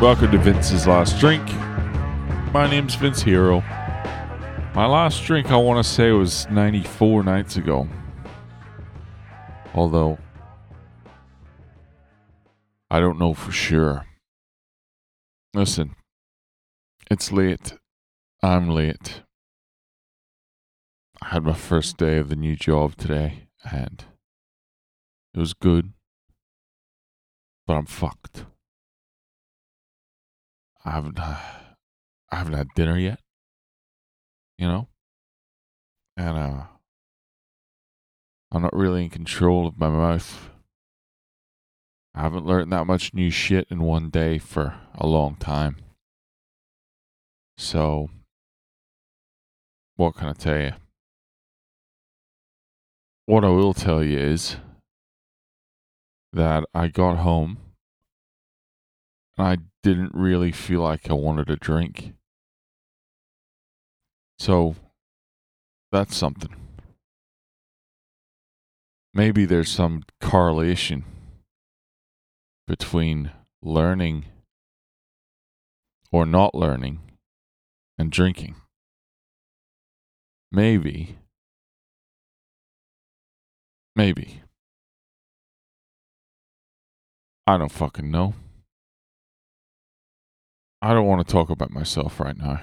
Welcome to Vince's Last Drink. My name's Vince Hero. My last drink, I want to say, was 94 nights ago. Although, I don't know for sure. Listen, it's late. I'm late. I had my first day of the new job today, and it was good, but I'm fucked. I haven't, I haven't had dinner yet. You know, and uh, I'm not really in control of my mouth. I haven't learned that much new shit in one day for a long time. So, what can I tell you? What I will tell you is that I got home I didn't really feel like I wanted a drink. So, that's something. Maybe there's some correlation between learning or not learning and drinking. Maybe. Maybe. I don't fucking know. I don't want to talk about myself right now.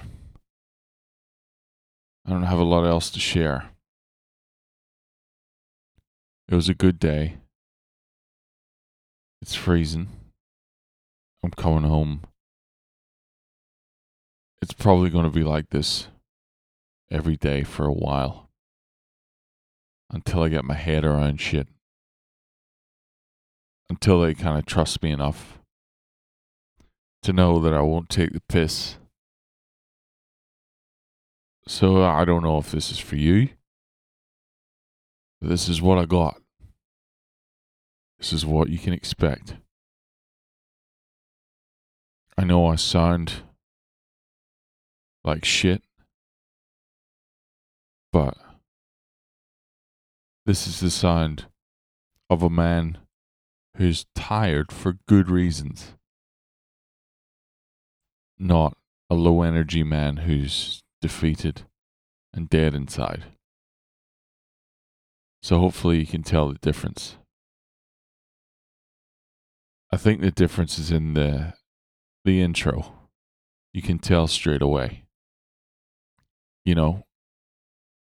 I don't have a lot else to share. It was a good day. It's freezing. I'm coming home. It's probably going to be like this every day for a while until I get my head around shit. Until they kind of trust me enough to know that I won't take the piss. So I don't know if this is for you. This is what I got. This is what you can expect. I know I sound like shit, but this is the sound of a man who's tired for good reasons, not a low energy man who's defeated and dead inside. So hopefully you can tell the difference. I think the difference is in the the intro. You can tell straight away. You know,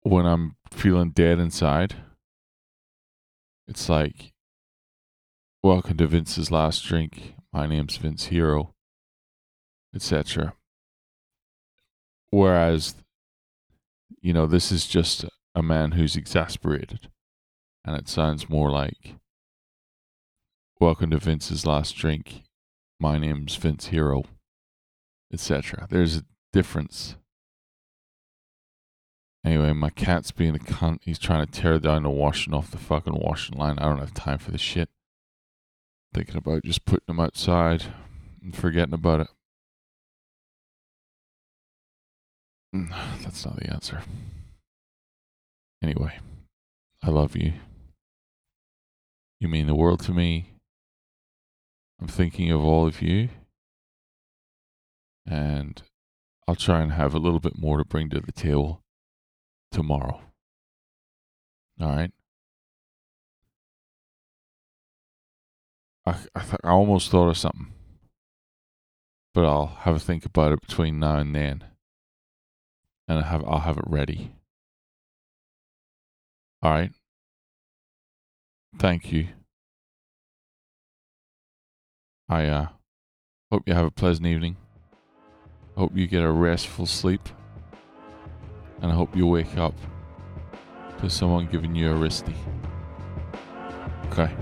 when I'm feeling dead inside, it's like welcome to Vince's last drink. My name's Vince Hero, etc. Whereas you know, this is just a man who's exasperated and it sounds more like Welcome to Vince's Last Drink. My name's Vince Hero, etc. There's a difference. Anyway, my cat's being a cunt. He's trying to tear down the washing off the fucking washing line. I don't have time for this shit. Thinking about just putting him outside and forgetting about it. Mm, that's not the answer. Anyway, I love you. You mean the world to me. I'm thinking of all of you. And I'll try and have a little bit more to bring to the table tomorrow. All right. I I, th- I almost thought of something, but I'll have a think about it between now and then, and I have I'll have it ready. All right. Thank you. I uh, hope you have a pleasant evening. Hope you get a restful sleep. And I hope you wake up to someone giving you a wristy. Okay.